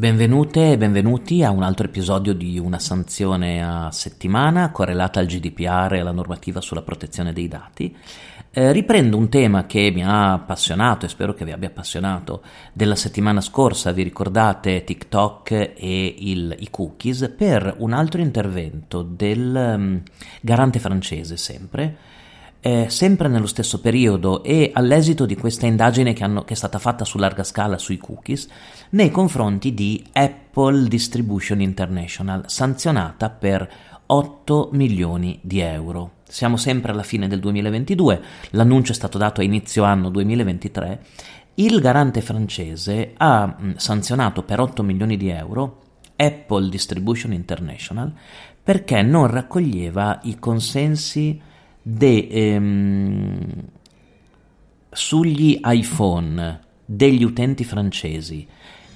Benvenute e benvenuti a un altro episodio di una sanzione a settimana correlata al GDPR e alla normativa sulla protezione dei dati. Eh, riprendo un tema che mi ha appassionato e spero che vi abbia appassionato della settimana scorsa, vi ricordate TikTok e il, i cookies, per un altro intervento del um, garante francese sempre eh, sempre nello stesso periodo e all'esito di questa indagine che, hanno, che, è stata fatta su larga scala sui cookies nei confronti di Apple Distribution International, sanzionata per 8 milioni di euro. Siamo sempre alla fine del 2022, l'annuncio è stato dato a inizio anno 2023. Il garante francese ha sanzionato per 8 milioni di euro Apple Distribution International perché non raccoglieva i consensi de, ehm, sugli iPhone degli utenti francesi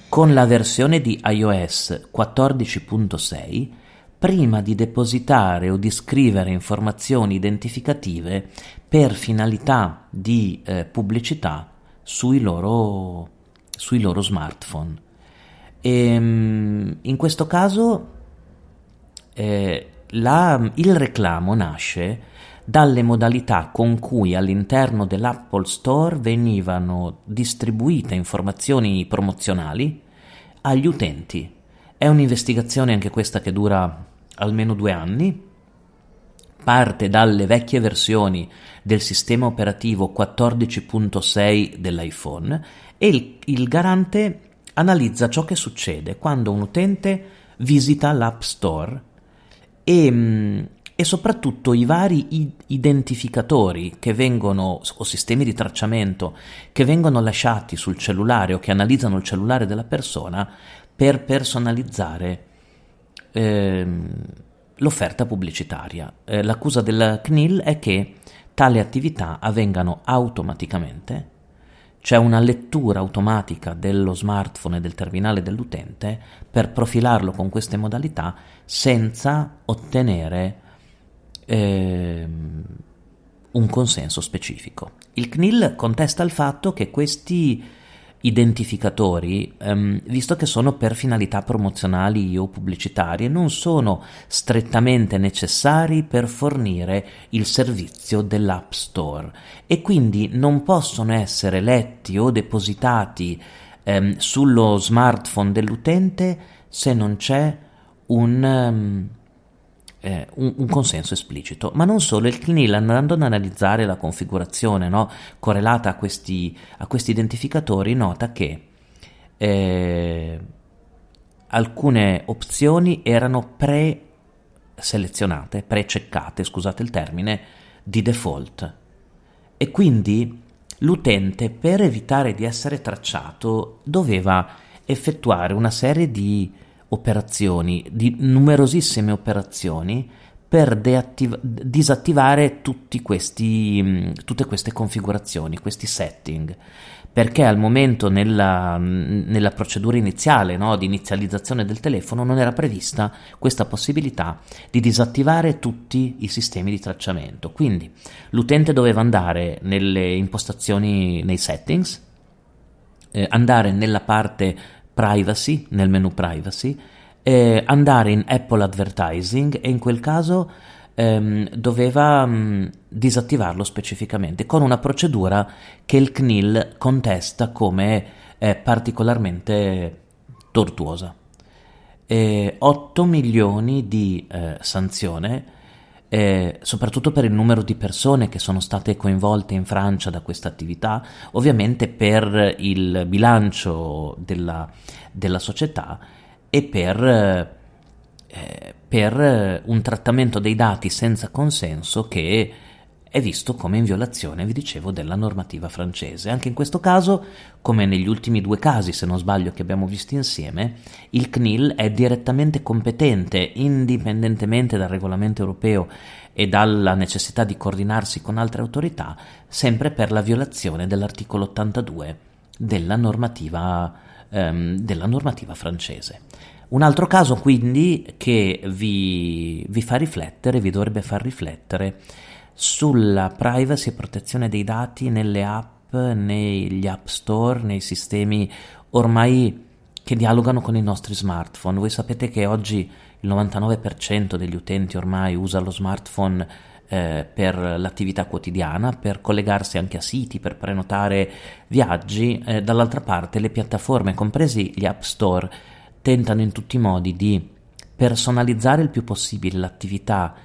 con la versione di iOS 14.6 prima di depositare o di scrivere informazioni identificative per finalità di eh, pubblicità sui loro, sui loro smartphone. E, ehm, in questo caso eh, la, il reclamo nasce dalle modalità con cui all'interno dell'Apple Store venivano distribuite informazioni promozionali agli utenti. È un'investigazione anche questa che dura almeno due anni, parte dalle vecchie versioni del sistema operativo 14.6 dell'iPhone e il, il garante analizza ciò che succede quando un utente visita l'App Store e mm, e soprattutto i vari identificatori che vengono o sistemi di tracciamento che vengono lasciati sul cellulare o che analizzano il cellulare della persona per personalizzare eh, l'offerta pubblicitaria. Eh, l'accusa del CNIL è che tali attività avvengano automaticamente, c'è una lettura automatica dello smartphone e del terminale dell'utente per profilarlo con queste modalità senza ottenere ehm, un consenso specifico. Il CNIL contesta il fatto che questi identificatori, ehm, visto che sono per finalità promozionali o pubblicitarie, non sono strettamente necessari per fornire il servizio dell'App Store e quindi non possono essere letti o depositati ehm, sullo smartphone dell'utente se non c'è un... Um, eh, un, un, consenso esplicito, ma non solo, il CNIL andando ad analizzare la configurazione no, correlata a questi, a questi, identificatori nota che eh, alcune opzioni erano pre-selezionate, pre-ceccate, scusate il termine, di default. E quindi l'utente per evitare di essere tracciato doveva effettuare una serie di operazioni, di numerosissime operazioni per deattiv- disattivare questi, tutte queste configurazioni, questi setting, perché al momento nella, nella procedura iniziale no, di inizializzazione del telefono non era prevista questa possibilità di disattivare tutti i sistemi di tracciamento. Quindi l'utente doveva andare nelle impostazioni, nei settings, eh, andare nella parte privacy, nel menu privacy, eh, andare in Apple Advertising e in quel caso ehm, doveva mh, mm, disattivarlo specificamente con una procedura che il CNIL contesta come eh, particolarmente tortuosa. E 8 milioni di eh, sanzione eh, soprattutto per il numero di persone che sono state coinvolte in Francia da questa attività, ovviamente per il bilancio della, della società e per, eh, per un trattamento dei dati senza consenso che è visto come in violazione, vi dicevo, della normativa francese. Anche in questo caso, come negli ultimi due casi, se non sbaglio, che abbiamo visto insieme, il CNIL è direttamente competente, indipendentemente dal regolamento europeo e dalla necessità di coordinarsi con altre autorità, sempre per la violazione dell'articolo 82 della normativa, ehm, della normativa francese. Un altro caso quindi che vi, vi fa riflettere, vi dovrebbe far riflettere, sulla privacy e protezione dei dati nelle app, negli app store, nei sistemi ormai che dialogano con i nostri smartphone. Voi sapete che oggi il 99% degli utenti ormai usa lo smartphone eh, per l'attività quotidiana, per collegarsi anche a siti, per prenotare viaggi. Eh, dall'altra parte le piattaforme, compresi gli app store, tentano in tutti i modi di personalizzare il più possibile l'attività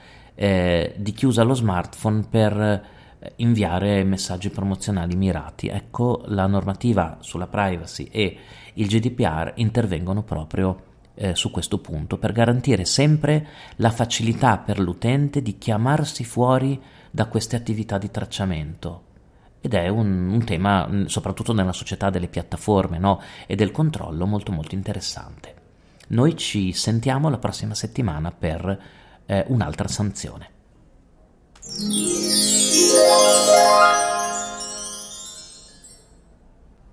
eh, di chi usa lo smartphone per eh, inviare messaggi promozionali mirati. Ecco, la normativa sulla privacy e il GDPR intervengono proprio eh, su questo punto per garantire sempre la facilità per l'utente di chiamarsi fuori da queste attività di tracciamento. Ed è un, un tema, soprattutto nella società delle piattaforme no? e del controllo, molto molto interessante. Noi ci sentiamo la prossima settimana per eh, un'altra sanzione.